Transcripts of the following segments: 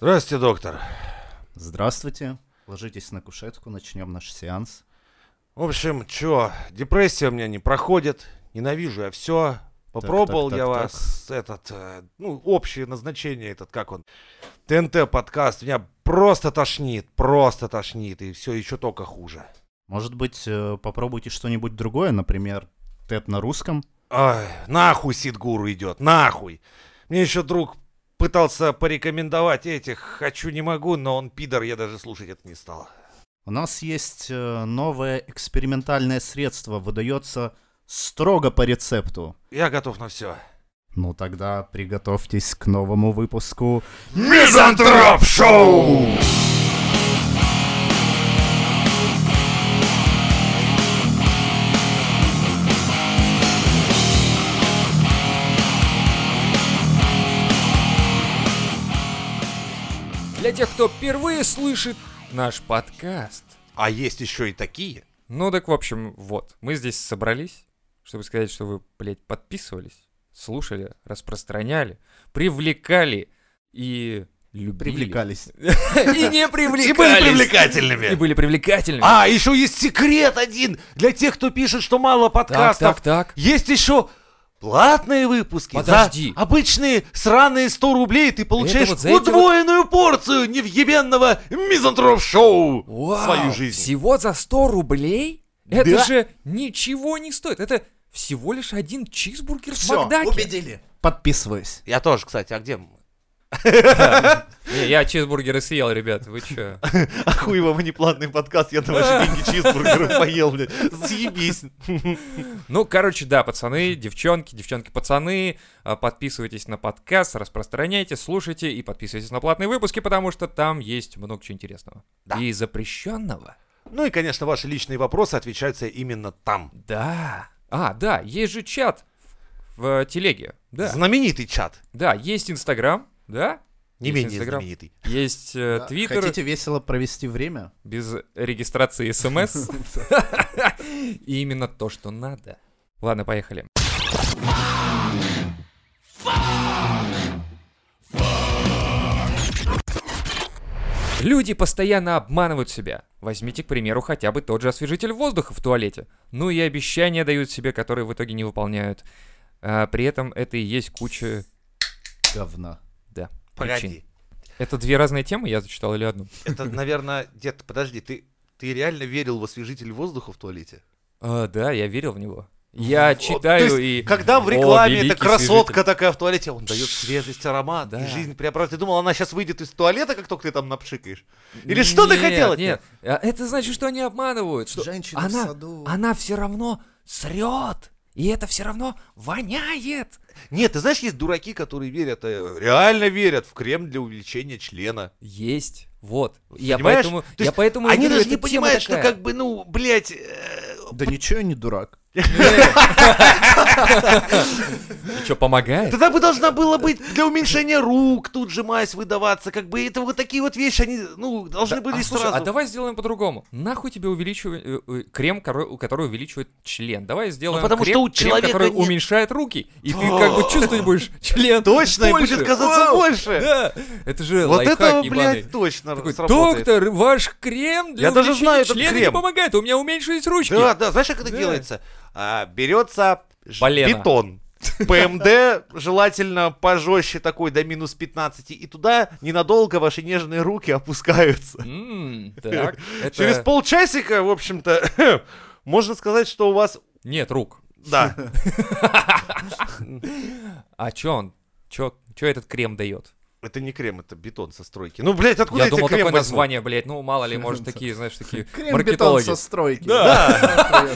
Здравствуйте, доктор. Здравствуйте. Ложитесь на кушетку, начнем наш сеанс. В общем, чё, депрессия у меня не проходит, ненавижу я все. Попробовал так, я так, вас, этот, э, ну, общее назначение, этот, как он, ТНТ подкаст, меня просто тошнит, просто тошнит, и все еще только хуже. Может быть, э, попробуйте что-нибудь другое, например, ТЭТ на русском? Ай, нахуй Сидгуру идет, нахуй. Мне еще друг пытался порекомендовать этих «хочу, не могу», но он пидор, я даже слушать это не стал. У нас есть э, новое экспериментальное средство, выдается строго по рецепту. Я готов на все. Ну тогда приготовьтесь к новому выпуску. Мизантроп Шоу! Для тех, кто впервые слышит наш подкаст. А есть еще и такие. Ну так, в общем, вот. Мы здесь собрались, чтобы сказать, что вы, блядь, подписывались, слушали, распространяли, привлекали и любили. Привлекались. И не И были привлекались. привлекательными. И были привлекательными. А, еще есть секрет один для тех, кто пишет, что мало так, подкастов. так, так. Есть еще платные выпуски. Подожди. За обычные сраные 100 рублей ты получаешь вот эти вот- удвоенную порцию невъебенного мизантроп-шоу в Вау, свою жизнь. Всего за 100 рублей? Это Да. же ничего не стоит. Это всего лишь один чизбургер в Все, Макдаке. убедили. Подписываюсь. Я тоже, кстати, а где? Не, я чизбургеры съел, ребят, вы чё? А хуй вам, а не платный подкаст, я на ваши деньги чизбургеров поел, блядь. Съебись. Ну, короче, да, пацаны, девчонки, девчонки-пацаны, а, подписывайтесь на подкаст, распространяйте, слушайте и подписывайтесь на платные выпуски, потому что там есть много чего интересного. Да. И запрещенного. Ну и, конечно, ваши личные вопросы отвечаются именно там. Да. А, да, есть же чат в, в телеге. Да. Знаменитый чат. Да, есть Инстаграм, да? Не Есть менее Инстаграм. знаменитый. Есть э, Да. Твиттер Хотите весело провести время? без регистрации смс. И именно то, что надо. Ладно, поехали. Люди постоянно обманывают себя. Возьмите, к примеру, хотя бы тот же освежитель воздуха в туалете. Ну и обещания дают себе, которые в итоге не выполняют. А при этом это и есть куча... Говна. Погоди. причин. Это две разные темы, я зачитал или одну? Это, наверное, дед, подожди, ты, ты реально верил в освежитель воздуха в туалете? А, да, я верил в него. Я Вот, читаю то и... есть, Когда в О, рекламе эта красотка свежитель. такая в туалете, он дает свежесть, аромат, Да. и жизнь преобразует. Ты думал, она сейчас выйдет из туалета, как только ты там напшикаешь? Или что ты Нет, хотел от Нет, А это значит, что они обманывают. Что Женщина в она, саду. она все равно срет. И это все равно воняет. Нет, ты знаешь, есть дураки, которые верят, э, реально верят в крем для увеличения члена. Есть. Вот. Я Понимаешь? поэтому, То я есть поэтому и Они даже не понимают, что такая. как бы, ну, блядь, э, Да ничего, я не дурак. И что, помогает? Тогда бы должна была быть для уменьшения рук тут же мазь выдаваться, как бы это вот такие вот вещи, они, ну, должны были а, сразу. а давай сделаем по-другому. Нахуй тебе увеличивает э, э, крем, который увеличивает член. Давай сделаем потому крем, что у человека который уменьшает руки, и ты как бы чувствовать будешь член Точно, и будет казаться больше. Да, это же Вот это, блядь, точно доктор, ваш крем для Я даже увеличения знаю этот члена не помогает, у меня уменьшились ручки. Да, да, знаешь, как это делается? А, берется Полено. бетон. ПМД желательно пожестче такой до минус 15, и туда ненадолго ваши нежные руки опускаются. М, так, это... Через полчасика, в общем-то, можно сказать, что у вас... Нет рук. Да, А чё он? Чё, чё этот крем дает? Это не крем, это бетон со стройки. Ну, блядь, откуда Я я тебе думал, крем такое возьму? название, блядь, ну мало ли, может, такие, знаешь, такие Крем-бетон маркетологи. со стройки. Да.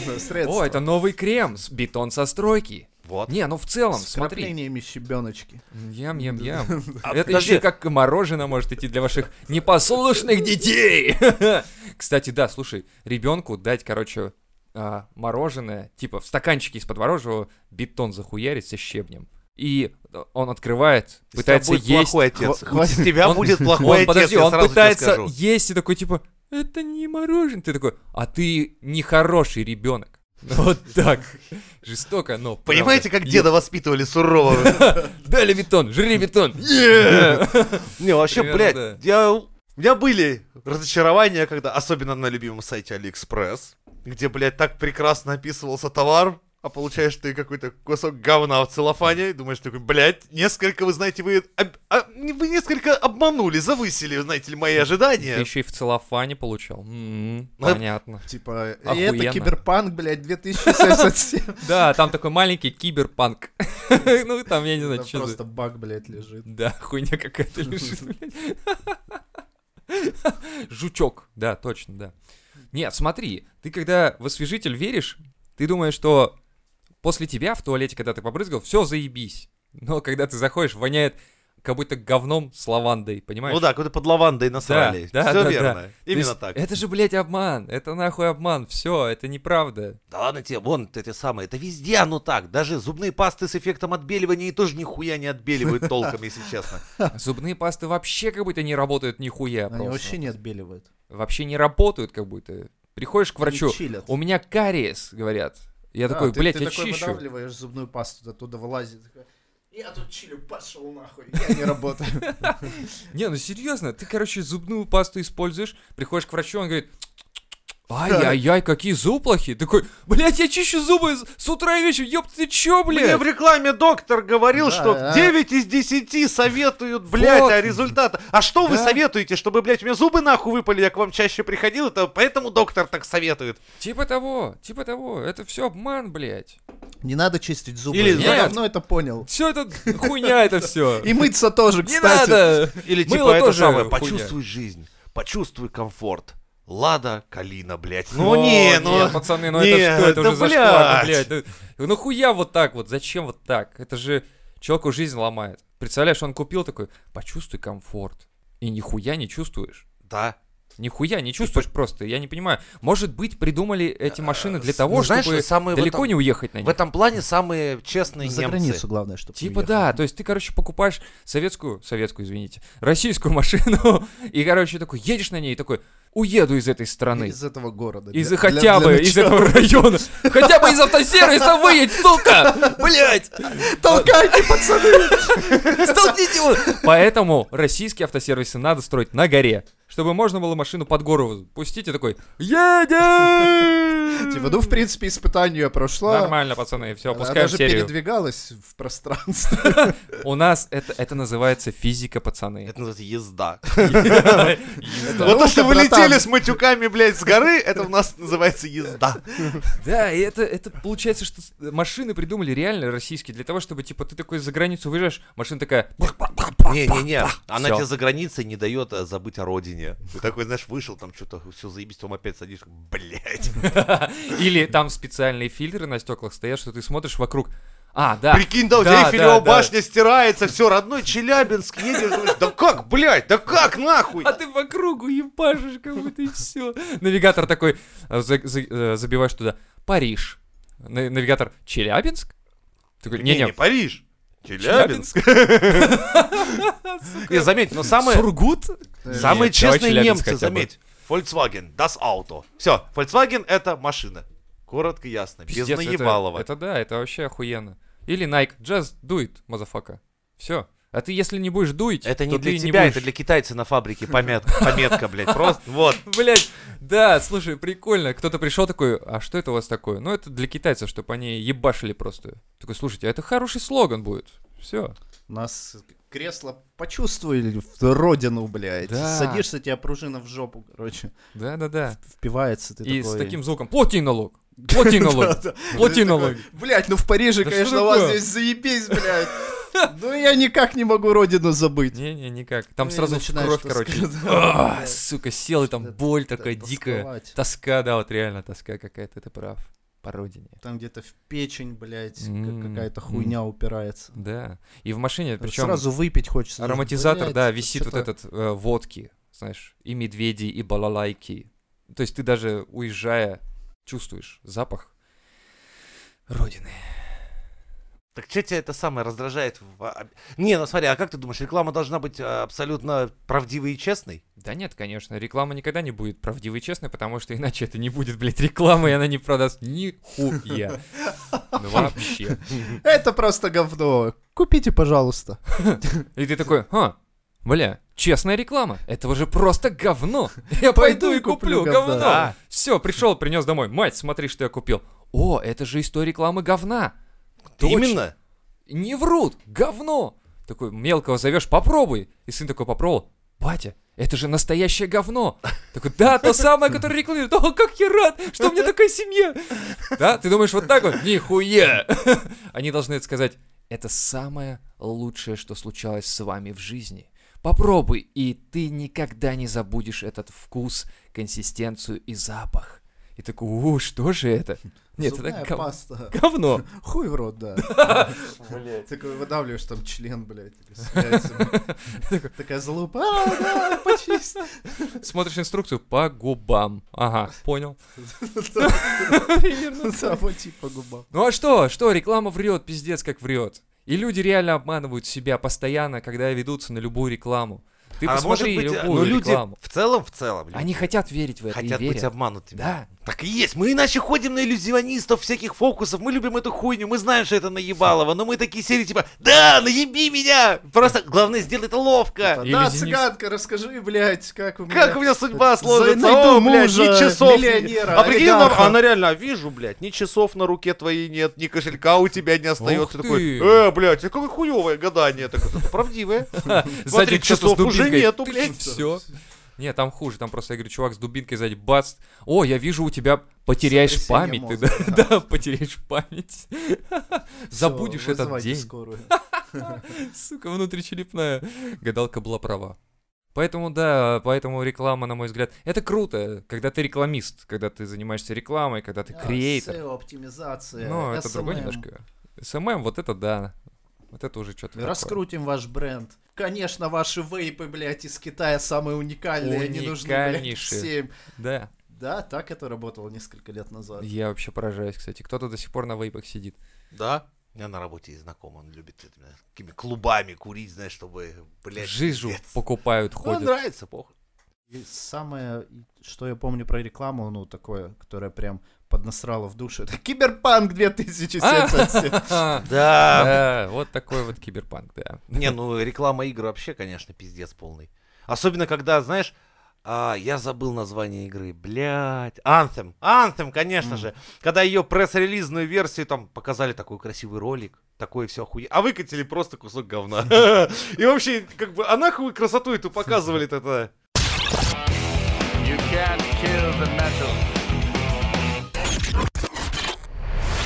О, это новый крем, с бетон со стройки. Вот. Не, ну в целом, С смотри. краплениями щебеночки. Ям-ям-ям. А, Это подожди. еще как мороженое может идти для ваших непослушных детей. Кстати, да, слушай, ребенку дать, короче, а, мороженое, типа в стаканчике из-под мороженого бетон захуярить со щебнем. И он открывает, Из пытается есть. плохой отец. Хва-. Из тебя Он- будет Он, плохой отец, подожди, он пытается есть и такой, типа, это не мороженое. Ты такой, а ты нехороший ребенок. Вот так. Жестоко, но правда. Понимаете, как Ё- деда воспитывали сурово? Дали бетон, жри бетон. Не, вообще, Примерно, блядь, я... У меня были разочарования, когда, особенно на любимом сайте AliExpress, где, блядь, так прекрасно описывался товар, а получаешь ты какой-то кусок говна в целлофане, и думаешь такой, блядь, несколько, вы знаете, вы, об- а, вы несколько обманули, завысили, знаете ли, мои Ты ожидания. еще и в целлофане получал. М, Ну, Понятно. Типа, и Охуенно. это киберпанк, блядь, 2077. Да, там такой маленький киберпанк. Ну, там, я не знаю, Это что просто баг, блядь, лежит. Да, хуйня какая-то лежит, блядь. Жучок, да, точно, да. Нет, смотри, ты когда в освежитель веришь, ты думаешь, что после тебя в туалете, когда ты побрызгал, все заебись. Но когда ты заходишь, воняет как будто говном с лавандой, понимаешь? Ну да, какой-то под лавандой насрали. да, Все да, верно. да. Именно есть так. Это же, блядь, обман. Это нахуй обман. Все, это неправда. Да ладно тебе, вон эти самые, это везде оно так. Даже зубные пасты с эффектом отбеливания и тоже нихуя не отбеливают толком, если честно. Зубные пасты вообще как будто не работают нихуя Они вообще не отбеливают. Вообще не работают как будто. Приходишь к врачу, у меня кариес, говорят. Я Да, такой, ты- блядь, ты я такой чищу. выдавливаешь зубную пасту, оттуда вылазит. Я тут чилю, пошел нахуй, я не работаю. Не, ну серьезно, ты, короче, зубную пасту используешь, приходишь к врачу, он говорит, ай-яй-яй, какие зубы плохие. Такой, блядь, я чищу зубы с, утра и вечером, ёб ты чё, Мне блядь? в рекламе доктор говорил, Да, что да. 9 из 10 советуют, блядь, Вот. а результат... А что вы Да. советуете, чтобы, блядь, у меня зубы нахуй выпали, я к вам чаще приходил, это поэтому доктор так советует. Типа того, типа того, это все обман, блядь. Не надо чистить зубы. Или я давно это понял. Все это хуйня, это все. И мыться тоже, Не кстати. надо! Или типа Мыло это тоже самое, почувствуй жизнь, почувствуй комфорт. Лада Калина, блядь. Ну О, не, ну... нет, пацаны, ну нет, это что, это да уже зашквар, блядь. блядь. Ну, ну хуя вот так вот, зачем вот так? Это же человеку жизнь ломает. Представляешь, он купил такой, почувствуй комфорт. И нихуя не чувствуешь. Да. Нихуя не чувствуешь просто, я не понимаю. Может быть, придумали эти машины для того, Ну, знаешь, чтобы самые далеко этом- не уехать на них. В этом плане самые честные За немцы. границу главное, чтобы Типа да, то есть ты, короче, покупаешь советскую, советскую, извините, российскую машину, и, короче, такой едешь на ней и такой, уеду из этой страны. Из этого города. Из Для- хотя для- бы для из начала. этого района. Хотя бы из автосервиса выедь, сука! Блять! Толкайте, пацаны! Столкните его! Поэтому российские автосервисы надо строить на горе, чтобы можно было машину под гору пустить и такой «Едем!» Типа, ну, в принципе, испытание прошло. Нормально, пацаны, все, Она опускаем даже серию. передвигалась в пространстве. У нас это, это называется физика, пацаны. Это называется езда. Вот то, что вы летели с матюками, блядь, с горы, это у нас называется езда. Да, и это, это получается, что с- машины придумали реально российские для того, чтобы, типа, ты такой за границу выезжаешь, машина такая... Не-не-не, она Всё. тебе за границей не дает э, забыть о родине. Ты такой, знаешь, вышел, там что-то все заебись, потом опять садишься, блядь. Или там специальные фильтры на стеклах стоят, что ты смотришь вокруг. А, да. Прикинь, да, у тебя Эйфелева башня стирается, все, родной Челябинск, едешь, думаешь, да как, блядь, да как, нахуй? А ты по кругу ебашишь, как будто и все. Навигатор такой, э, за- за- э, забиваешь туда, Париж. На- Навигатор, Челябинск? Такой, не-не, Париж. Челябинск. Не, заметь, но самые, Сургут? самые честные немцы, заметь. Volkswagen, Das Auto. Все, Volkswagen это машина. Коротко, ясно, без наебалова. Это да, это вообще охуенно. Или Nike, just do it, motherfucker. Все. А ты если не будешь do ить, Это не то для ты тебя, будешь... это для китайца на фабрике пометка, пометка, блядь, просто, вот. Блять, да, слушай, прикольно. Кто-то пришел такой, а что это у вас такое? Ну, это для китайцев, чтобы они ебашили просто. Такой, слушайте, а это хороший слоган будет. Все. У нас кресло почувствовали в родину, блядь. Да. Садишься, тебя пружина в жопу, короче, Да-да-да. впивается. Ты И такой... с таким звуком. Плати налог. Плати налог. Плати налог. Блядь, ну в Париже, конечно, у вас здесь заебись, блядь. Ну я никак не могу родину забыть. Не-не, никак. Там Ну, сразу кровь, короче. А. Сука, сел, и там Да, боль да, такая дикая. тосковать. Тоска, да, вот реально тоска какая-то, ты прав. По родине. Там где-то в печень, блядь, М, какая-то хуйня упирается. Да. И в машине, причем Сразу выпить хочется. ароматизатор, Блядь, да, это висит вот этот э, водки, знаешь, и медведи, и балалайки. То есть ты даже уезжая чувствуешь запах родины. Так что тебя это самое раздражает? в- а, Не, ну смотри, а как ты думаешь, реклама должна быть а, абсолютно правдивой и честной? Да нет, конечно, реклама никогда не будет правдивой и честной, потому что иначе это не будет, блядь, реклама, и она не продаст нихуя. Ну вообще. Это просто говно. Купите, пожалуйста. И ты такой, а, бля, честная реклама, этого же просто говно. Я пойду и куплю говно. Все, пришел, принес домой. Мать, смотри, что я купил. О, это же из той рекламы говна. Точно. Именно. Не врут, говно. Такой, мелкого зовешь, попробуй. И сын такой попробовал. Батя, это же настоящее говно. Такой, да, то самое, которое рекламирует. О, как я рад, что у меня такая семья. Да, ты думаешь вот так вот? Нихуя. Они должны это сказать, это самое лучшее, что случалось с вами в жизни. Попробуй, и ты никогда не забудешь этот вкус, консистенцию и запах. И такой, о, что же это? Нет, Зубная это гов- паста. говно. Хуй в рот, да. Такой выдавливаешь там член, блядь. Такая залупа. А, да, почисти. Смотришь инструкцию по губам. Ага, понял. Да, вот типа губа. Ну а что? Что? Реклама врет, пиздец как врет. И люди реально обманывают себя постоянно, когда ведутся на любую рекламу. Ты а может посмотри быть, э, любую ну люди рекламу. в целом, в целом, люди Они хотят верить в это хотят и верят. быть обманутыми. Да. Так и есть. Мы иначе ходим на иллюзионистов, всяких фокусов. Мы любим эту хуйню. Мы знаем, что это наебалово. Но мы такие серии типа, да, наеби меня. Просто главное сделай это ловко. Да, Иллюзионист. цыганка, расскажи, блядь, как у меня... Как у меня судьба сложится? найду О, блядь, ни часов. миллионера, а прикинь, она, реально, а вижу, блядь, ни часов на руке твоей нет, ни кошелька у тебя не остается. Такой, э, блядь, а какое хуевое гадание. Так это правдивое. Сзади Смотри, часов уже нету, блядь. Все. Не, там хуже, там просто, я говорю, чувак с дубинкой сзади, бац. О, я вижу, у тебя потеряешь память. Ты, да, да, потеряешь память. Забудешь этот день. Сука, внутричелепная. Гадалка была права. Поэтому, да, поэтому реклама, на мой взгляд, это круто, когда ты рекламист, когда ты занимаешься рекламой, когда ты креатор. SEO, оптимизация, Ну, это другое немножко. SMM, вот это да. Вот это уже что-то Раскрутим ваш бренд. Конечно, ваши вейпы, блядь, из Китая самые уникальные, они нужны, блядь, всем. Да. Да, так это работало несколько лет назад. Я вообще поражаюсь, кстати. Кто-то до сих пор на вейпах сидит. Да. У меня на работе есть знакомый, он любит этими такими клубами курить, знаешь, чтобы, блядь, Жижу пиздец. покупают, Ну, ходят. нравится, похуй. И самое, что я помню про рекламу, ну, такое, которое прям поднасрало в душу, это Киберпанк 2077. А, Да. Да, вот такой вот киберпанк, да. Не, ну реклама игр вообще, конечно, пиздец полный. Особенно, когда, знаешь, а, я забыл название игры, блядь. Anthem, Anthem, конечно же. Когда ее пресс-релизную версию там показали такой красивый ролик, такое все охуе... А выкатили просто кусок говна. И вообще, как бы, а нахуй красоту эту показывали тогда?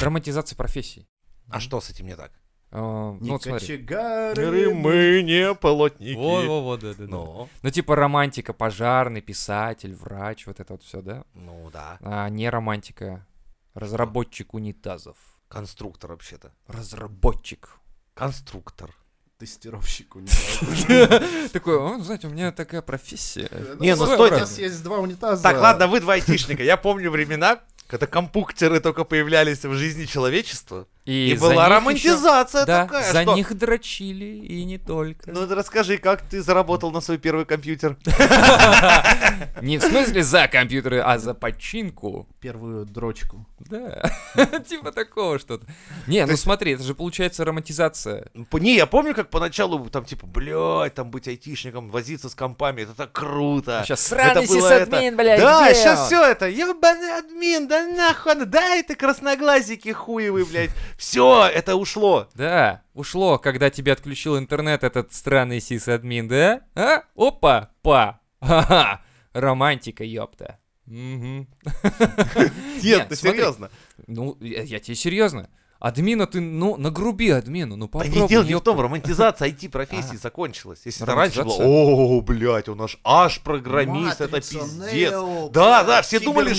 Драматизация профессий. А что с этим не так? А, Ну, Не вот смотри. кочегары, мы не полотники. Во-во-во, да, да, да. Ну, Ну, типа романтика, пожарный, писатель, врач, вот это вот все, да? ну да. А не романтика. Разработчик унитазов. Конструктор вообще-то. Разработчик. Конструктор. Тестировщик унитаза. Такой, «О, знаете, у меня такая профессия. Не, ну вот стойте. У нас есть два унитаза. Так, ладно, вы два айтишника. Я помню времена, когда компьютеры только появлялись в жизни человечества. И, за была романтизация Да, такая. за что- них дрочили, и не только. Ну, расскажи, как ты заработал на свой первый компьютер? Не в смысле за компьютеры, а за починку. Первую дрочку. Да, типа такого что-то. Не, ну смотри, это же получается романтизация. П- Не, я помню, как поначалу там, типа, блядь, там быть айтишником, возиться с компами, это так круто. Сейчас Это сраный сисадмин, это- блядь, Да, сейчас все это, ебаный админ, да нахуй, да, это красноглазики хуевые, блядь. Все, это ушло. Да, ушло, когда тебе отключил интернет этот странный сисадмин, да? А? Опа, па. Ха-ха. Романтика, ёпта. Мгм. Нет, Нет, ты смотри. серьезно. Ну, я, я тебе серьезно. Админа ты, ну, нагруби админу, ну Да попробуй. не дело не в том, романтизация IT-профессии А. закончилась. Если это раньше было, о, блядь, он наш аж программист, это пиздец. Да, да, все думали,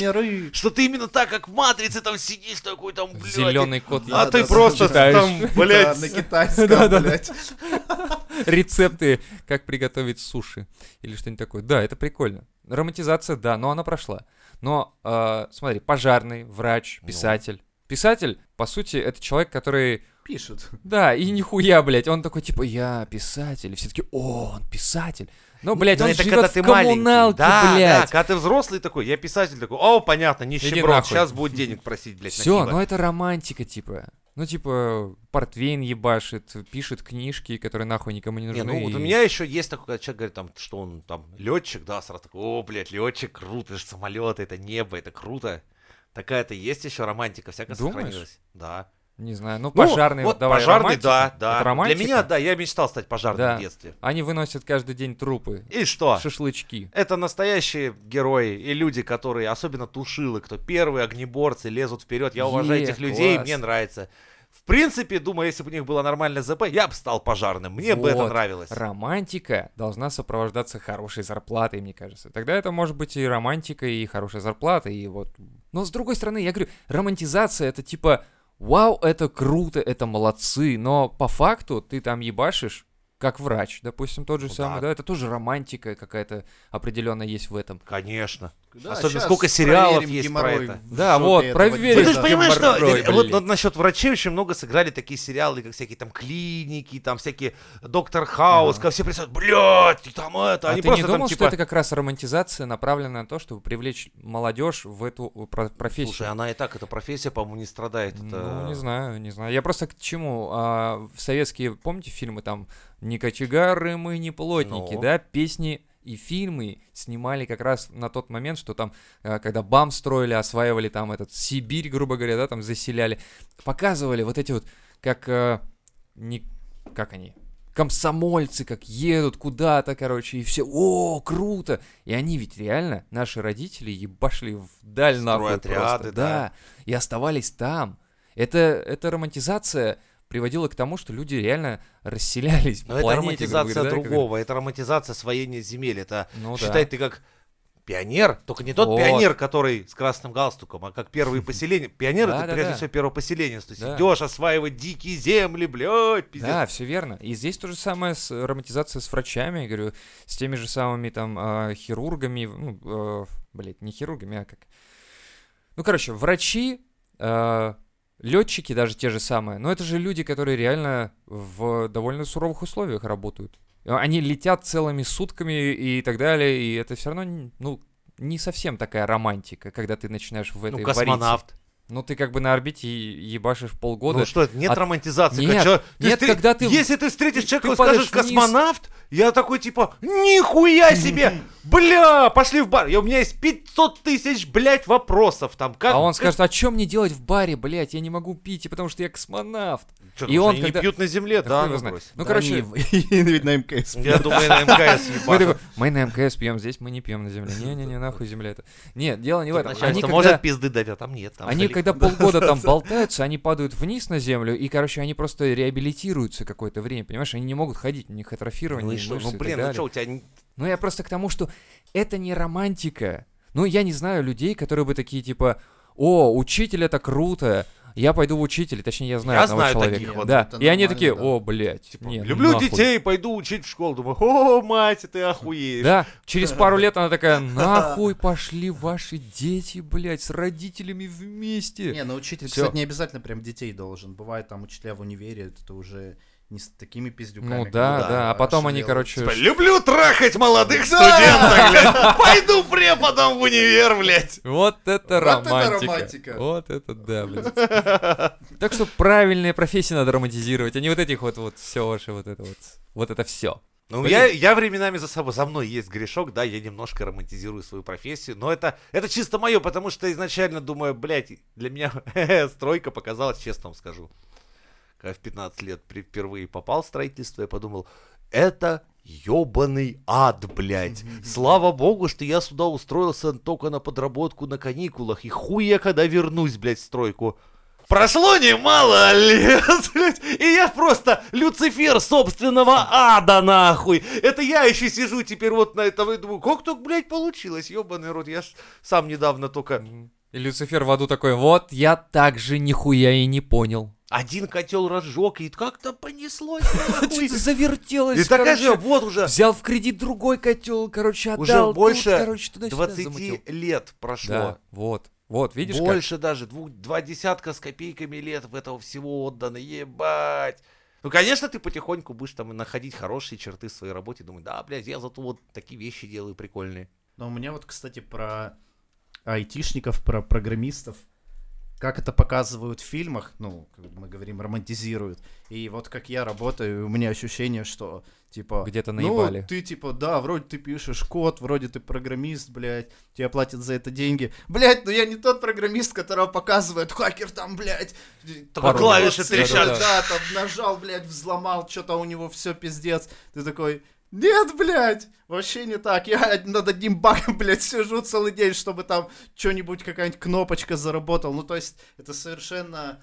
что- ты именно так, как в Матрице, там сидишь такой там, блядь. Зеленый кот. А Да, ты да, просто там, Да, блядь, на китайском, блядь. рецепты, как приготовить суши или что-нибудь такое. Да, это прикольно. Романтизация, да, но она прошла. Но, э, смотри, пожарный, врач, Ну. писатель. Писатель, по сути, это человек, который... Пишет. Да, и нихуя, блядь. Он такой, типа, я писатель. И все таки о, он писатель. Ну, блядь, Но он это живет когда в ты маленький. коммуналке, да, блядь. да, когда ты взрослый такой, я писатель такой, о, понятно, нищеброд, сейчас будет денег просить, блядь, Все, пиво». ну это романтика, типа. Ну, типа, портвейн ебашит, пишет книжки, которые нахуй никому не Не, нужны. ну вот и- у меня еще есть такой, когда человек говорит, там, что он там летчик, да, сразу такой, о, блядь, летчик, круто, это же самолеты, это небо, это круто. Такая-то есть еще романтика, всякая Думаешь? сохранилась. Да. Не знаю, ну, Ну, пожарный, вот давай, пожарный, романтика? да, да. Это романтика? Для меня, да, я мечтал стать пожарным Да. в детстве. Они выносят каждый день трупы, И что? шашлычки. Это настоящие герои и люди, которые, особенно тушилы, кто первые огнеборцы, лезут вперед. Я уважаю Е, этих людей, класс. мне нравится. В принципе, думаю, если бы у них было нормальное ЗП, я бы стал пожарным. Мне бы это Вот. нравилось. Романтика должна сопровождаться хорошей зарплатой, мне кажется. Тогда это может быть и романтика, и хорошая зарплата, и вот... Но с другой стороны, я говорю, романтизация это типа, вау, это круто, это молодцы, но по факту ты там ебашишь, как врач, допустим, тот же Ну самый, да. да, это тоже романтика какая-то определенная есть в этом. Конечно. Да, Особенно сколько сериалов есть про это. в Да, вот, проверим. Ну, ты же понимаешь, что Геморрой, вот, вот насчет врачей очень много сыграли такие сериалы, как всякие там клиники, там всякие Доктор Хаус, Ага. когда все представляют, блядь, там это, А они ты не просто думал, там что типа... это как раз романтизация направлена на то, чтобы привлечь молодежь в эту э, про- профессию? Слушай, она и так, эта профессия, по-моему, не страдает. Это... Ну, не знаю, не знаю. Я просто к чему? А, в советские, помните, фильмы там «Не кочегары мы, не плотники», Ну. да? Песни и фильмы снимали как раз на тот момент, что там, а, когда БАМ строили, осваивали там этот Сибирь, грубо говоря, да, там заселяли, показывали вот эти вот, как, а, не, как они, комсомольцы, как едут куда-то, короче, и все, о, круто! И они ведь реально, наши родители, ебашили вдаль нахуй Стройотряды, просто. да. да, и оставались там. Это, эта романтизация приводила к тому, что люди реально расселялись Но в это планете, романтизация говоря, да, как- другого, это романтизация освоения земель. Это Ну да. считай ты как пионер, только не тот Вот. пионер, который с красным галстуком, а как первые поселения. Пионер Да, это да, прежде да. всего первое поселение. То есть Да. идешь осваивать дикие земли, блядь, пиздец. Да, все верно. И здесь то же самое с э, романтизацией с врачами, я говорю, с теми же самыми там а, хирургами, ну, э, блядь, не хирургами, а как... Ну, короче, врачи, летчики даже те же самые, но это же люди, которые реально в довольно суровых условиях работают. Они летят целыми сутками и так далее, и это все равно, ну, не совсем такая романтика, когда ты начинаешь в этой Ну, вариться. космонавт. Ну, ты как бы на орбите ебашишь полгода. Ну что, это нет От- романтизации. Нет, ты нет, встре- когда ты- Если ты встретишь ты человека и скажешь вниз. Я такой типа, нихуя себе! Бля, пошли в бар. И у меня есть 500 тысяч, блядь, вопросов там. Как, а он скажет, а что мне делать в баре, блядь, я не могу пить, и потому что я космонавт. Чё, и что он они когда- не пьют на земле, Да ну. Ну, Да короче, они, ведь на МКС. Я думаю, на МКС мы, такой, мы на МКС пьем здесь, мы не пьем на земле. Не-не-не, нахуй земля это. Нет, дело не в этом. Они когда, может пизды дать, а там нет. Там они когда полгода там болтаются, они падают вниз на землю, и, короче, они просто реабилитируются какое-то время, понимаешь? Они не могут ходить, у них атрофирование Ну и что? мышц Ну и так блин, ну что, у тебя... Ну, я просто к тому, что это не романтика. Ну, я не знаю людей, которые бы такие, типа, о, учитель это круто, я пойду в учителя, точнее, я знаю Я одного знаю человека. таких вот. Да, и они такие, да. о, блядь, Типа, нет, люблю нахуй». детей, пойду учить в школу. Думаю, о, мать, ты охуеешь. Да, через пару лет она такая, нахуй пошли ваши дети, блядь, с родителями вместе. Не, ну учитель, Всё. кстати, не обязательно прям детей должен. Бывает там учителя в универе, это уже не с такими пиздюками. Ну да, бы, да, а потом они, короче, Типа, люблю трахать молодых студентов, блядь. Пойду преподом в универ, блядь. Вот это Вот это романтика. романтика. Вот это да, блядь. Так что правильные профессии надо романтизировать, а не вот этих вот, вот все ваше вот это вот, вот это все. Ну, Блин. я, я временами за собой, за мной есть грешок, да, я немножко романтизирую свою профессию, но это, это чисто мое, потому что изначально думаю, блядь, для меня стройка показалась, честно вам скажу. Когда в 15 лет впервые попал в строительство, я подумал, это ебаный ад, блядь. Слава богу, что я сюда устроился только на подработку на каникулах, и хуй я когда вернусь, блядь, в стройку. Прошло немало лет, блядь, и я просто Люцифер собственного ада, нахуй. Это я еще сижу теперь вот на этом и думаю, как так, блядь, получилось, ебаный рот. Я ж сам недавно только И Люцифер в аду такой, вот я так же нихуя и не понял. Один котел разжег, и как-то понеслось. Что-то завертелось, И такая же, вот уже, взял в кредит другой котел, короче, отдал. уже больше короче, туда-сюда 20 замутил. лет прошло. Да, вот, вот, видишь как? Больше даже, двух, два десятка с копейками лет в этого всего отдано, ебать. Ну, конечно, ты потихоньку будешь там находить хорошие черты в своей работе, думать, да, блядь, я зато вот такие вещи делаю прикольные. Но у меня вот, кстати, про айтишников, про программистов, как это показывают в фильмах, ну, как мы говорим, романтизируют. И вот как я работаю, у меня ощущение, что, типа... Где-то Ну, наебали. ты, типа, да, вроде ты пишешь код, вроде ты программист, блядь, тебе платят за это деньги. Блядь, ну я не тот программист, которого показывает хакер там, блядь. Такой клавиши трещат. Да, там нажал, блядь, взломал, что-то у него все пиздец. Ты такой, нет, блядь, вообще не так. Я над одним багом, блядь, сижу целый день, чтобы там что-нибудь, какая-нибудь кнопочка заработала. Ну, то есть, это совершенно...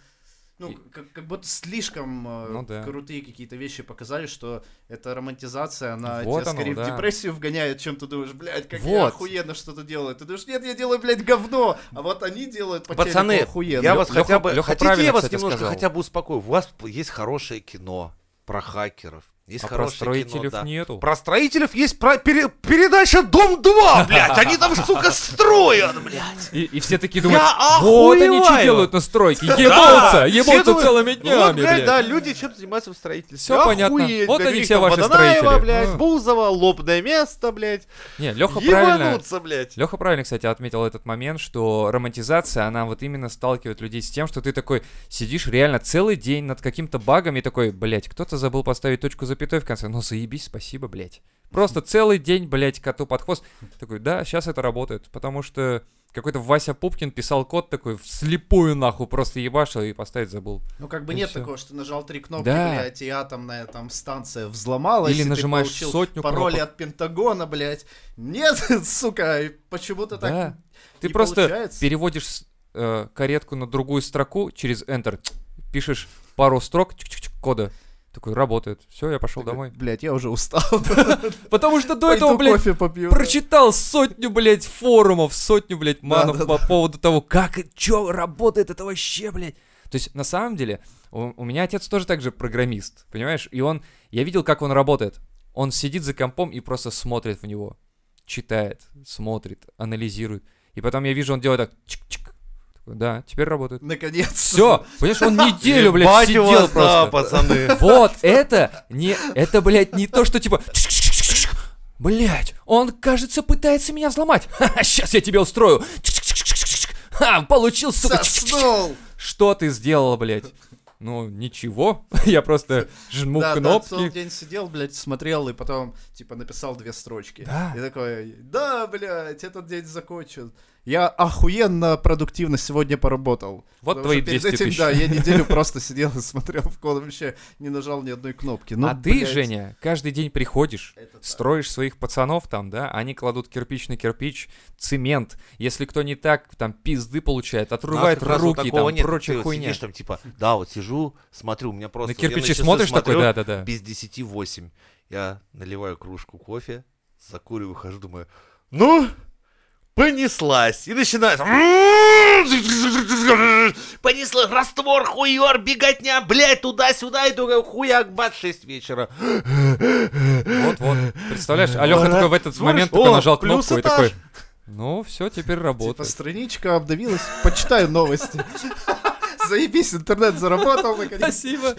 Ну, И- как, как будто слишком э, Ну да. крутые какие-то вещи показали, что эта романтизация, она Вот тебя оно, скорее да. в депрессию вгоняет, чем ты думаешь, блядь, как я Вот. охуенно что-то делаю. Ты думаешь, нет, я делаю, блядь, говно, а вот они делают по Пацаны, телеку охуенно. я вас Лёха- хотя бы... Лёха хотите, я вас кстати, немножко сказал. хотя бы успокою? У вас есть хорошее кино про хакеров. Есть А про строителей кино, да. нету. Про строителей есть про пере- передача «Дом-2», блядь. Они там, сука, строят, блядь. И, и все такие думают, Я вот они что делают на стройке, Да, ебутся, все ебутся думают, целыми вот, днями, блядь, блядь. да, люди чем занимаются в строительстве. Всё понятно. Вот блядь, они все ваши Водонаева, строители. блядь, А. Бузова, лобное место, блядь. Не, Леха правильно, блядь. Леха правильно, кстати, отметил этот момент, что романтизация, она вот именно сталкивает людей с тем, что ты такой сидишь реально целый день над каким-то багом и такой, блядь, кто-то забыл поставить точку запятой в конце. Ну заебись, спасибо, блядь. Просто целый день, блядь, коту под хвост. Такой, да, сейчас это работает, потому что какой-то Вася Пупкин писал код такой вслепую нахуй просто ебашил и поставить забыл. Ну, как бы И нет всё. такого, что нажал три кнопки, Да. блядь, и атомная там станция взломалась. Или ты нажимаешь получил сотню пароли кнопок. от Пентагона, блядь. Нет, сука, почему-то так Да. Ты не просто получается. переводишь э, каретку на другую строку через Enter, пишешь пару строк кода. Такой, работает. Все, я пошел домой. Блядь, я уже устал. Потому что до этого, блядь, прочитал сотню, блядь, форумов, сотню, блядь, манов по поводу того, как и чё работает это вообще, блядь. То есть, на самом деле, у, у меня отец тоже так же программист, понимаешь? И он, я видел, как он работает. Он сидит за компом и просто смотрит в него. Читает, смотрит, анализирует. И потом я вижу, он делает так, чик-чик. Да, теперь работает. Наконец. Все, понимаешь, он неделю, блядь, сидел просто. пацаны. Вот, это не, это, блядь, не то, что типа... Блять, он, кажется, пытается меня взломать. Сейчас я тебя устрою. Ха, получил, сука. Соснул. Что ты сделал, блядь? Ну, ничего. Я просто жму Да, да, целый кнопки. день сидел, блядь, смотрел, и потом, типа, написал две строчки. Да. И такой, да, блядь, этот день закончен. Я охуенно продуктивно сегодня поработал. Вот твои что перед 200 этим, тысяч. да, я неделю просто сидел и смотрел в код, вообще не нажал ни одной кнопки. Ну, а ты, блядь, Женя, каждый день приходишь, это так. строишь своих пацанов там, да, они кладут кирпич на кирпич, цемент. Если кто не так, там пизды получает, нас отрывает руки, там нет. прочая Ты хуйня. сидишь там, типа, да, вот сижу, смотрю, у меня просто... На кирпичи часы смотришь такой, смотрю, да-да-да. Без 10 8. Я наливаю кружку кофе, закуриваю, хожу, думаю, ну, понеслась. И начинает... Понеслась, раствор, хуёр, беготня, блядь, туда-сюда, и только хуяк, бат, 6 вечера. Вот-вот. Представляешь, Алёха Ага. такой в этот момент такой о, нажал кнопку и такой, ну, все, теперь Типа работает. страничка обновилась, почитаю новости. Заебись, интернет заработал наконец. Спасибо.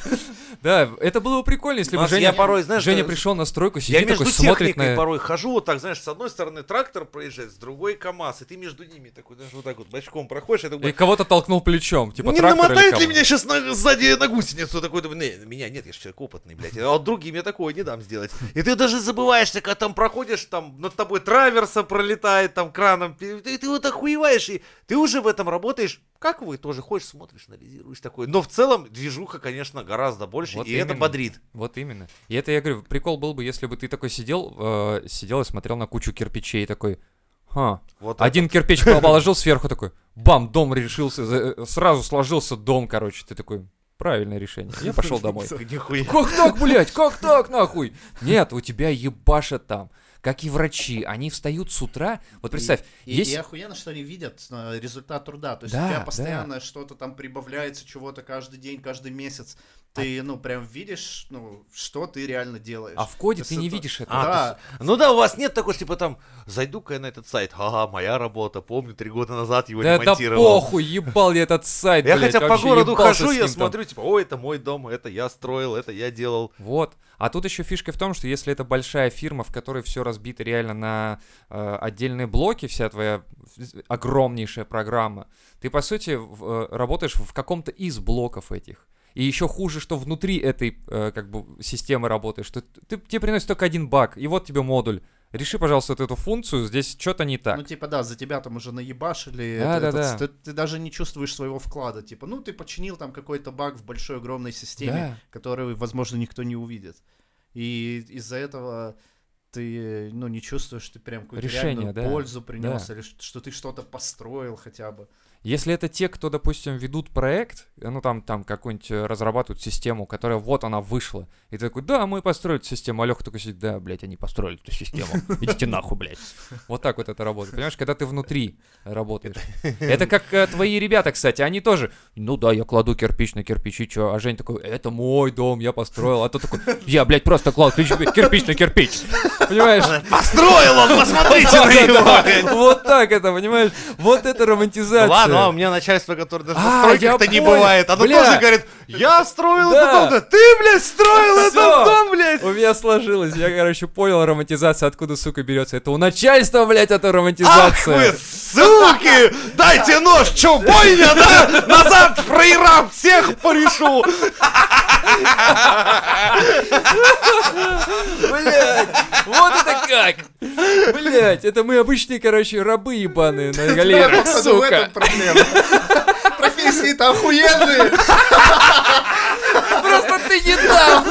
Да, это было бы прикольно, если бы Женя, я порой, знаешь, Женя пришел на стройку, Я сидит между такой, смотрит техникой на... порой хожу, вот так, знаешь, с одной стороны трактор проезжает, с другой КАМАЗ, и ты между ними такой, знаешь, вот так вот бочком проходишь, я И такой, кого-то толкнул плечом, типа не намотает ли меня сейчас сзади на гусеницу? Такой, не, меня нет, я же человек опытный, блядь, а вот другим я такое не дам сделать. И ты даже забываешься, когда там проходишь, там над тобой траверса пролетает, там краном, и ты, ты вот охуеваешь, и ты уже в этом работаешь, как вы тоже ходишь, смотришь, анализируешь такой. Но в целом движуха, конечно, гораздо больше, Вот и это именно. бодрит. Вот именно. И это, я говорю, прикол был бы, если бы ты такой сидел, э, сидел и смотрел на кучу кирпичей такой, ха, Вот один кирпич положил сверху такой, бам, дом решился, э, сразу сложился дом, короче, ты такой, правильное решение, я пошел домой. это. Как так, блядь, как так, нахуй? Нет, у тебя ебашат там. Как и врачи, они встают с утра. Вот представь, И, есть... и охуенно, что они видят э, результат труда. То есть Да, у тебя да. постоянно что-то там прибавляется, чего-то каждый день, каждый месяц. Ты, ну, прям видишь, ну, что ты реально делаешь. А в коде ты не это- видишь это. А, Да. есть- ну да, у вас нет такой, типа там, зайду-ка я на этот сайт, ага, моя работа, помню, три года назад его Да да ремонтировал. похуй, ебал я этот сайт, я блядь, хотя по городу хожу, я смотрю, типа, ой, это мой дом, это я строил, это я делал. Вот. А тут еще фишка в том, что если это большая фирма, в которой все разбито реально на э, отдельные блоки, вся твоя огромнейшая программа, ты по сути в- э, работаешь в каком-то из блоков этих. И еще хуже, что внутри этой э, как бы системы работаешь, что ты, тебе приносит только один баг, и вот тебе модуль. Реши, пожалуйста, вот эту функцию, здесь что-то не так. Ну, типа, да, за тебя там уже наебашили. Да, это- да, этот- да. Ты, ты даже не чувствуешь своего вклада. Типа, ну, ты починил там какой-то баг в большой огромной системе, Да. который, возможно, никто не увидит. И из-за этого ты, ну, не чувствуешь, ты прям какую-то Решение, реальную да. пользу принес, Да. или что ты что-то построил хотя бы. Если это те, кто, допустим, ведут проект, э, ну там, там какую-нибудь э, разрабатывают систему, которая вот она вышла, и ты такой, да, мы построили эту систему, а Леха такой сидит, да, блядь, они построили эту систему, идите нахуй, блядь. Вот так вот это работает, понимаешь, когда ты внутри работаешь. Это как э, твои ребята, кстати, они тоже, ну да, я кладу кирпич на кирпич, и чё? А Жень такой, это мой дом, я построил, а тот такой, я, блядь, просто клал кирпич на кирпич, понимаешь? Построил он, посмотрите на него! Вот так это, понимаешь? Вот это романтизация. Ладно, а у меня начальство, которое даже А, на стройках-то я не понял. бывает. Оно Бля. тоже говорит, я строил Да. этот дом, да ты, блядь, строил Всё. этот дом, блядь. У меня сложилось, я, короче, понял романтизация, откуда, сука, берется. Это у начальства, блядь, это Ах вы, романтизация. суки! Дайте нож, чё, бойня, да? Назад, фрейрам, всех порешу! Блядь, вот это как! Блядь, это мы обычные, короче, рабы ебаные на галерах, сука. Профессии-то охуенные. Просто ты не там!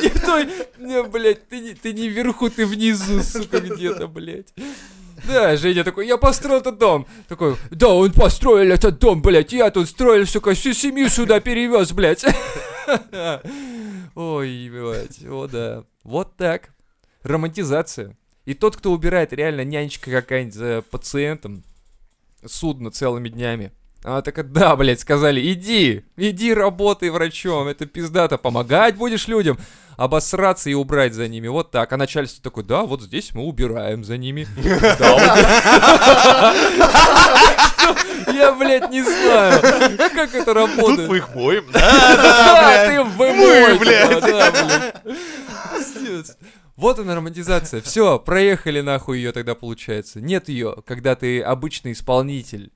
Не в той... Не, блядь, ты не, ты не вверху, ты внизу, сука, где-то, блядь. Да, Женя такой, я построил этот дом. Такой, да, он построил этот дом, блядь, я тут строил, сука, всю семью сюда перевез, блядь. Ой, блядь, о да. Вот так. Романтизация. И тот, кто убирает реально нянечка какая-нибудь за пациентом, судно целыми днями. Она такая, да, блядь, сказали, иди, иди работай врачом, это пиздато, помогать будешь людям, обосраться и убрать за ними, вот так. А начальство такое, да, вот здесь мы убираем за ними. Да, Я, блядь, не знаю, как это Тут работает. мы их моем. Да, да, ты блядь. вымой, блядь. Пиздец. Вот она романтизация. Все, проехали нахуй ее тогда получается. Нет ее, когда ты обычный исполнитель.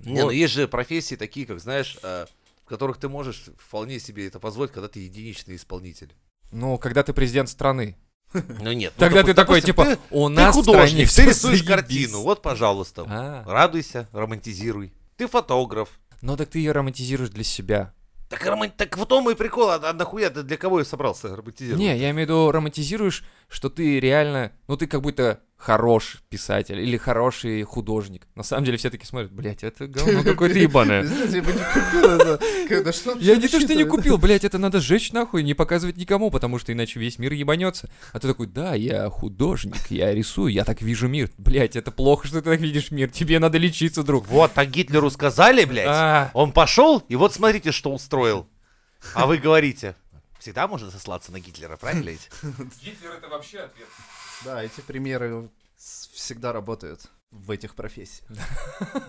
Не, ну есть же профессии такие, как, знаешь, э, в которых ты можешь вполне себе это позволить, когда ты единичный исполнитель. Ну, когда ты президент страны. Ну нет. ну, Тогда допу- ты такой, допустим, типа, ты- у Ты нас стране художник, ты рисуешь картину, вот, пожалуйста. А, Радуйся, романтизируй. Ты фотограф. ну так ты ее романтизируешь для себя. Так, роман- так в том и прикол, а, а нахуя ты для кого я собрался романтизировать? Не, я имею в виду романтизируешь, что ты реально, ну ты как будто хороший писатель или хороший художник. На самом деле все таки смотрят, блядь, это говно какое-то ебаное. Я не то, что не купил, блядь, это надо сжечь нахуй, не показывать никому, потому что иначе весь мир ебанется. А ты такой, да, я художник, я рисую, я так вижу мир. Блядь, это плохо, что ты так видишь мир, тебе надо лечиться, друг. Вот, так Гитлеру сказали, блядь. А, Он пошел, и вот смотрите, что устроил. А вы говорите, всегда можно сослаться на Гитлера, правильно ведь? Гитлер это вообще ответ. Да, эти примеры всегда работают в этих профессиях.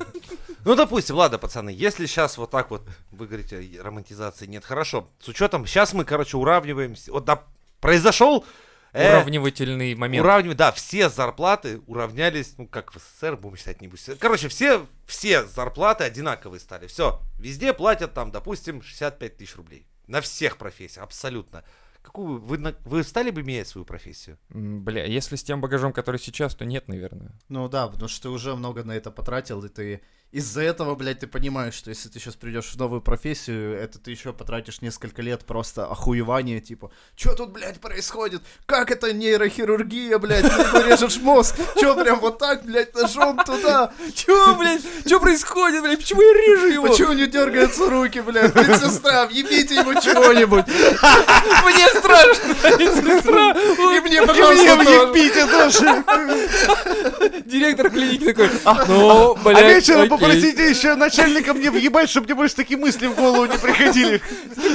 Ну, допустим, ладно, пацаны, если сейчас вот так вот, вы говорите, романтизации нет, хорошо. С учетом, сейчас мы, короче, уравниваем, вот да, произошел... э, Уравнивательный момент. Уравнивать, да, все зарплаты уравнялись, ну, как в СССР, будем считать, не будем считать. Короче, все, все зарплаты одинаковые стали. Все, везде платят там, допустим, 65 тысяч рублей. На всех профессиях, абсолютно. Какую вы, на- вы стали бы менять свою профессию? Бля, если с тем багажом, который сейчас, то нет, наверное. Ну да, потому что ты уже много на это потратил, и ты из-за этого, блядь, ты понимаешь, что если ты сейчас придешь в новую профессию, это ты еще потратишь несколько лет просто охуевания, типа, что тут, блядь, происходит? Как это нейрохирургия, блядь, ты режешь мозг? Че прям вот так, блядь, ножом туда? Чё, блядь, что происходит, блядь, почему я режу его? Почему не дергаются руки, блядь? Медсестра, въебите ему чего-нибудь. Мне страшно, медсестра. И мне, пожалуйста, тоже. тоже! Директор клиники такой, ну, блядь, А вечером окей». Попросите еще начальника мне въебать, чтобы мне больше такие мысли в голову не приходили.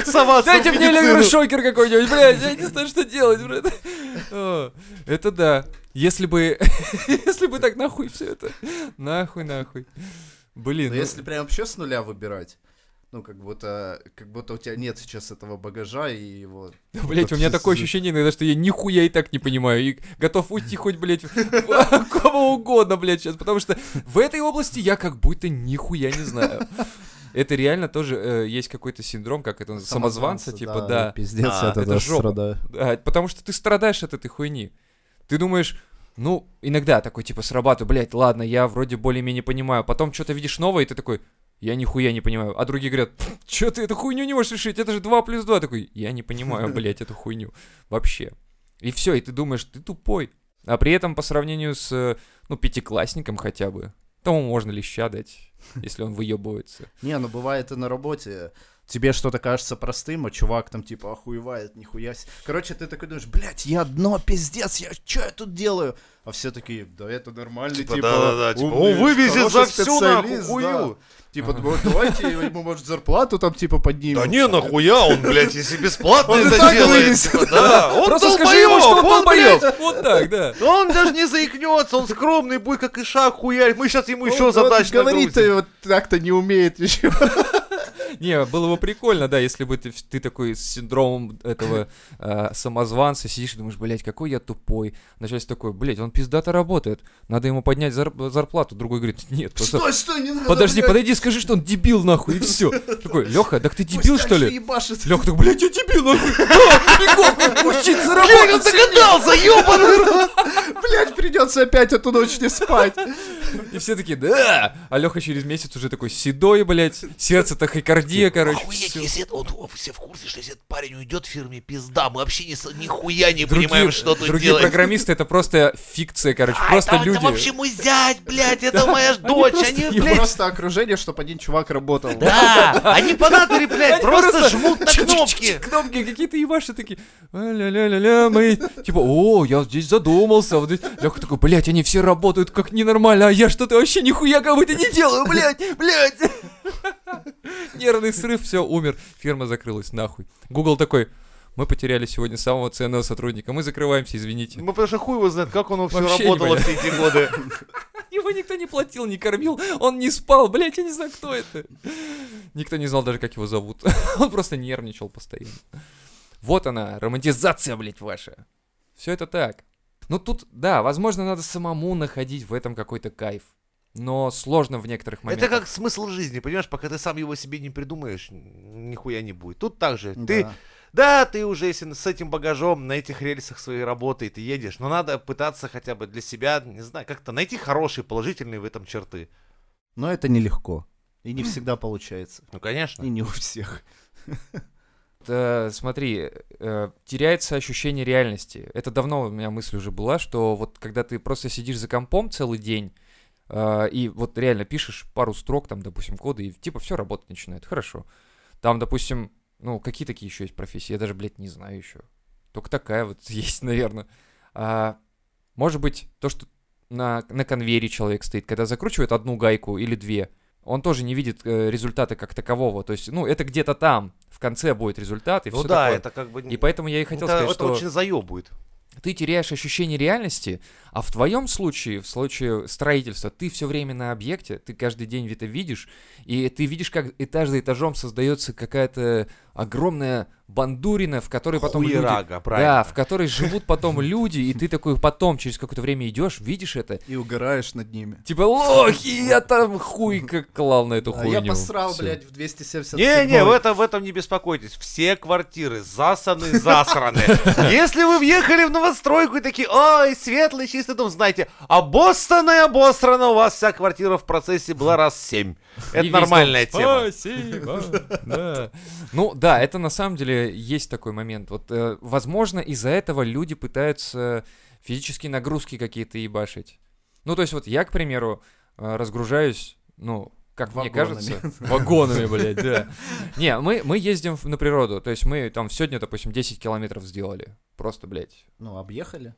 Соваться Дайте мне электрошокер какой-нибудь, блядь, я не знаю, что делать, блядь. Это да. Если бы... Если бы так нахуй все это. Нахуй, нахуй. Блин, Но ну, если прям вообще с нуля выбирать, ну, как будто, как будто у тебя нет сейчас этого багажа и его... блядь, у меня такое ощущение иногда, что я нихуя и так не понимаю. И готов уйти хоть, блядь, кого угодно, блядь, сейчас. Потому что в этой области я как будто нихуя не знаю. Это реально тоже э, есть какой-то синдром, как это самозванца, типа, да. Пиздец, А, это этого жопа. страдаю. Да, потому что ты страдаешь от этой хуйни. Ты думаешь, ну, иногда такой, типа, срабатываю, блядь, ладно, я вроде более-менее понимаю. Потом что-то видишь новое, и ты такой, я нихуя не понимаю. А другие говорят, что ты эту хуйню не можешь решить, это же 2 плюс 2. Такой, я не понимаю, блядь, эту хуйню. Вообще. И все, и ты думаешь, ты тупой. А при этом по сравнению с, ну, пятиклассником хотя бы, тому можно леща дать, если он выебывается. Не, ну бывает и на работе. Тебе что-то кажется простым, а чувак там типа охуевает, нихуя. Короче, ты такой думаешь, блядь, я дно, пиздец, я что я тут делаю? А все такие, да это нормально, Типа, типа, да-да-да, типа, умный, он вывезет за всю нахуй да. Типа, вот давайте ему, может, зарплату там типа поднимем. Да не, нахуя он, блядь, если бесплатно это делает. типа, Да, он Просто скажи ему, что он долбоёб. Вот так, да. Он даже не заикнется, он скромный будет, как и шаг хуярь. Мы сейчас ему еще он задач Говорить-то нагрузим. вот так-то не умеет еще. Не, было бы прикольно, да, если бы ты, ты такой с синдромом этого э, самозванца сидишь и думаешь, блядь, какой я тупой. Начальство такой, блядь, он пиздато работает, надо ему поднять зар- зарплату. Другой говорит, нет, просто... Стой, стой, не надо, Подожди, блядь. подойди, скажи, что он дебил, нахуй, и все. Такой, Леха, так ты дебил, что ли? Леха такой, блядь, я дебил, нахуй. Да, учиться работать. догадался, рот! Блять, придется опять эту ночь не спать. И все такие, да. А Леха через месяц уже такой седой, блядь, сердце тахикардия, короче. Охуеть, всё. если это, он все в курсе, что если этот парень уйдет в фирме, пизда, мы вообще не, с- нихуя не Другие- понимаем, что тут Другие делать. программисты это просто фикция, короче, А, просто это, люди. это вообще мой зять, блядь, это моя дочь, просто они, блядь, Просто окружение, чтобы один чувак работал. да, они по натуре, блядь, просто жмут на кнопки. Кнопки какие-то ебаши такие. «А, Ля-ля-ля-ля, мы... Типа, о, я здесь задумался. Вот здесь- Леха такой, блядь, они все работают как ненормально, а я что-то вообще нихуя как будто не делаю, блядь, блядь. Нервный срыв, все, умер. Фирма закрылась, нахуй. Google такой, мы потеряли сегодня самого ценного сотрудника, мы закрываемся, извините. Ну, потому что хуй его знает, как оно все работало все эти годы. Его никто не платил, не кормил, он не спал, блядь, я не знаю, кто это. Никто не знал даже, как его зовут. Он просто нервничал постоянно. Вот она, романтизация, блядь, ваша. Все это так. Ну тут, да, возможно, надо самому находить в этом какой-то кайф. Но сложно в некоторых моментах. Это как смысл жизни, понимаешь, пока ты сам его себе не придумаешь, нихуя не будет. Тут так же. Ты, Да. да, ты уже если с этим багажом на этих рельсах своей работы и ты едешь, но надо пытаться хотя бы для себя, не знаю, как-то найти хорошие, положительные в этом черты. Но это нелегко. И не всегда получается. Ну, конечно. И не у всех. Э, смотри, э, теряется ощущение реальности. Это давно у меня мысль уже была, что вот когда ты просто сидишь за компом целый день, и вот реально пишешь пару строк, там, допустим, кода, и типа все работать начинает. Хорошо. Там, допустим, ну, какие такие еще есть профессии? Я даже, блядь, не знаю еще. Только такая вот есть, наверное. А, может быть, то, что на, на конвейере человек стоит, когда закручивает одну гайку или две, он тоже не видит э, результата как такового. То есть, ну, это где-то там, в конце будет результат, и Ну все да, такое. это как бы... И поэтому я и хотел это, сказать, это что очень заебывает. Ты теряешь ощущение реальности, а в твоем случае, в случае строительства, ты все время на объекте, ты каждый день это видишь, и ты видишь, как этаж за этажом создается какая-то огромная бандурина, в которой потом люди... Хуерага, правильно. Да, в которой живут потом люди, и ты такой потом через какое-то время идешь, видишь это, И угораешь над ними. типа, лохи, я там хуй как клал на эту А хуйню. я посрал, Всё. блядь, в 270 Не-не, в этом, в этом не беспокойтесь. Все квартиры засаны, засраны. Если вы въехали в новостройку и такие, ой, светлый, чистый дом, знаете, обоссанная, обосрана, у вас вся квартира в процессе была раз семь. И Это весь нормальная тема. Спасибо. Да. Ну да, это на самом деле есть такой момент. Вот, э, возможно, из-за этого люди пытаются физические нагрузки какие-то ебашить. Ну, то есть вот я, к примеру, э, разгружаюсь, ну, как мне Вагонами. кажется, вагонами, блядь, да. Не, мы, мы ездим на природу, то есть мы там сегодня, допустим, 10 километров сделали. Просто, блядь, Ну, объехали.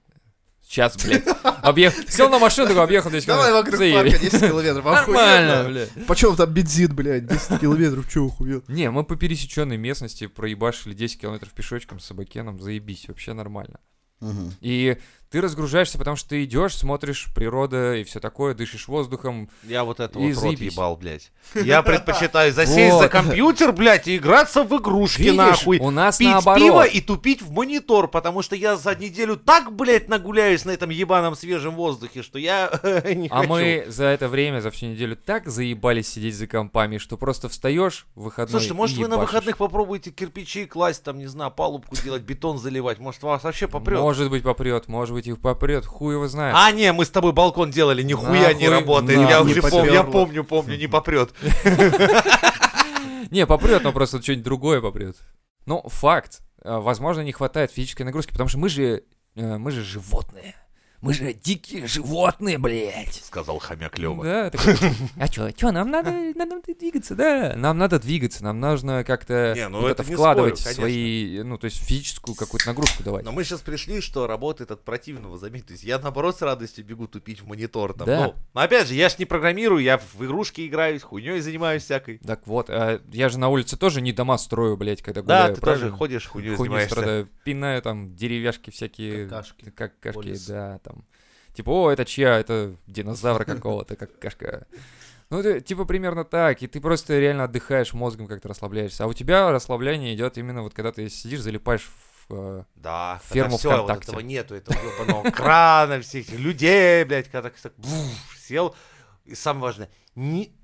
час, блядь. Объехал, сел на машину, такой объехал 10 Давай километров. вокруг парка 10 километров. Нормально, блядь. Почем там бензин, блядь, 10 километров, чё охуел? Не, мы по пересеченной местности проебашили 10 километров пешочком с собакеном, заебись, вообще нормально. И ты разгружаешься, потому что ты идешь, смотришь природа и все такое, дышишь воздухом. Я вот это И вот рот заебись. ебал, блядь. Я предпочитаю засесть за компьютер, блядь, и играться в игрушки, Видишь, нахуй. у нас Пить наоборот. пиво и тупить в монитор, потому что я за неделю так, блядь, нагуляюсь на этом ебаном свежем воздухе, что я не А хочу. мы за это время, за всю неделю так заебались сидеть за компами, что просто встаешь в выходной Слушайте, может и вы на ебашишь. выходных попробуете кирпичи класть, там, не знаю, палубку делать, бетон заливать, может вас вообще попрет? Может быть попрет, может быть и попрет, хуй его знает. А, не, мы с тобой балкон делали, нихуя не Нахуй, работает. Я нахуй. уже Не помню, я помню, помню, не попрет. Не, попрет, но просто что-нибудь другое попрет. Ну, факт. э, Возможно, не хватает физической нагрузки, потому что мы же, э, мы же животные. Мы же дикие животные, блядь. Сказал хомяк Лева. Да, такой, а чё, чё, нам надо, надо двигаться, да. Нам надо двигаться, нам нужно как-то Не, ну вот это вкладывать спорю, свои, ну, то есть физическую какую-то нагрузку давать. Но мы сейчас пришли, что работает от противного, заметь. То есть я, наоборот, с радостью бегу тупить в монитор. Там. Да. Ну, но опять же, я ж не программирую, я в игрушки играюсь, хуйней занимаюсь всякой. Так вот, а я же на улице тоже не дома строю, блядь, когда Да, гуляю, ты правильно? тоже ходишь, хуйней Хуйню занимаешься. страдаю, пинаю там деревяшки всякие, Какашки. какашки, да, там. Типа, о, это чья, это динозавра какого-то, какашка. Ну, это, типа, примерно так, и ты просто реально отдыхаешь мозгом, как-то расслабляешься. А у тебя расслабление идет именно вот когда ты сидишь, залипаешь в... э, Да, Ферму все, вот этого нету, этого ебаного крана, всех людей, блядь, когда так, так буф, сел. И самое важное, не,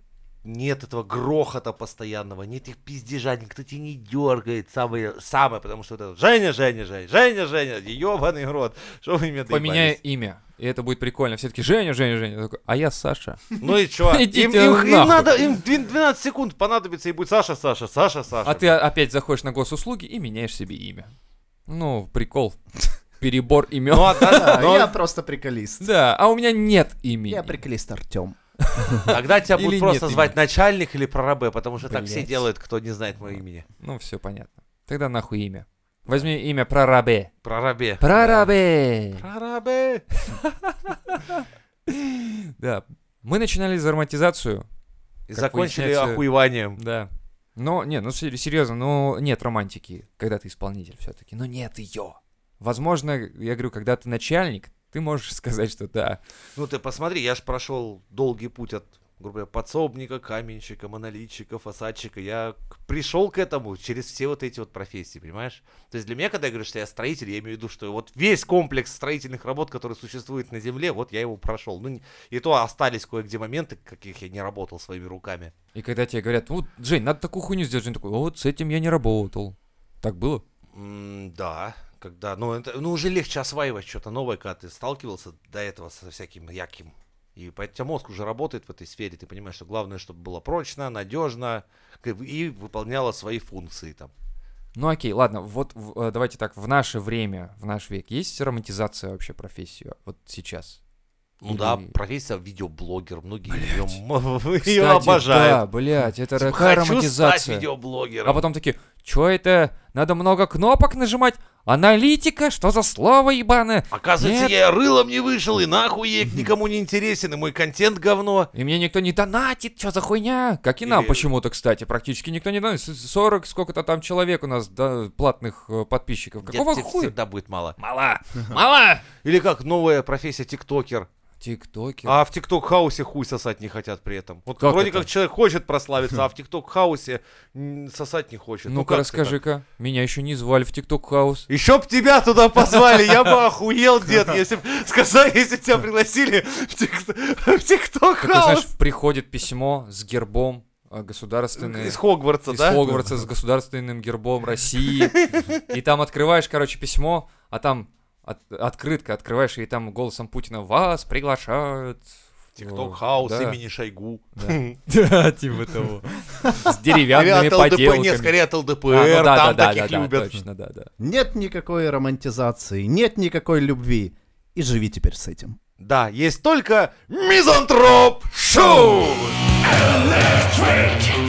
нет этого грохота постоянного, нет их пиздежа, никто тебя не дергает, самое, самое, потому что вот это Женя, Женя, Женя, Женя, Женя, ебаный рот, что вы меня Поменяй имя, и это будет прикольно. Все таки Женя, Женя, Женя. Я такой, а я Саша. Ну и чё? Им, им- им надо, им двен- 12 секунд понадобится, и будет Саша, Саша, Саша, Саша. А ты опять заходишь на госуслуги и меняешь себе имя. Ну, прикол. Перебор имен. Ну, а да, Да, но я просто приколист. Да, а у меня нет имени. Я приколист Артем. тогда тебя будут просто имени. звать начальник или прорабе, потому что так все делают, кто не знает мое имени. Ну, все понятно. Тогда нахуй имя. Возьми имя прорабе. Прорабе. Прорабе. Прорабе. Да. Мы начинали заромантизацию. И Как закончили охуеванием. Да. Но, не, ну сер- серьезно, ну нет романтики, когда ты исполнитель все-таки. Но нет ее. Возможно, я говорю, когда ты начальник, ты можешь сказать, что да. Ну ты посмотри, я ж прошел долгий путь от, грубо говоря, подсобника, каменщика, монолитчика, фасадчика. Я пришел к этому через все вот эти вот профессии, понимаешь? То есть для меня, когда я говорю, что я строитель, я имею в виду, что вот весь комплекс строительных работ, который существует на Земле, вот я его прошел. Ну, и то остались кое-где моменты, каких я не работал своими руками. И когда тебе говорят, вот, Жень, надо такую хуйню сделать, Жень такой, «А вот с этим я не работал. Так было? М, да, когда, ну, это, ну, уже легче осваивать что-то новое, когда ты сталкивался до этого со всяким яким. И поэтому мозг уже работает в этой сфере, ты понимаешь, что главное, чтобы было прочно, надежно и выполняло свои функции там. Ну окей, ладно, вот э, давайте так, в наше время, в наш век, есть романтизация вообще профессии вот сейчас? Ну Или- да, профессия видеоблогер, многие ее, Кстати, ее обожают. Да, блядь, это Типа, Хочу стать романтизация. видеоблогером. А потом такие, чё это? Надо много кнопок нажимать? Аналитика? Что за слово ебаное? Оказывается, Нет. я рылом не вышел, и нахуй я никому не интересен, и мой контент говно. И мне никто не донатит, что за хуйня? Как и нам Или- почему-то, кстати, практически никто не донатит. С- 40 сколько-то там человек у нас, да, платных э, подписчиков. Нет, Какого тебе хуя? всегда будет мало. Мало! Мало! Или как новая профессия тиктокер. Тиктоки. А в TikTok-house е хуй сосать не хотят при этом. Вот Как вроде это? как человек хочет прославиться, а в TikTok-house е м, сосать не хочет. Ну, Ну-ка, как расскажи-ка. Меня еще не звали в TikTok House. Еще б тебя туда позвали, я бы охуел, дед, если б сказали, если тебя пригласили в TikTok-house. приходит письмо с гербом э, государственный. Из Хогвартса, из да? Хогвартса с государственным гербом России. И там открываешь, короче, письмо, а там от- открытка открываешь, и там голосом Путина вас приглашают. в- TikTok-house Да, имени Шойгу. Да, типа того. С деревянными от ЛДПР, нет, поделками. скорее от А, ЛДПР, ну да, да, там таких любят. точно, да, да. Нет никакой романтизации, нет никакой любви. И живи теперь с этим. Да, есть только Мизантроп Шоу! Electric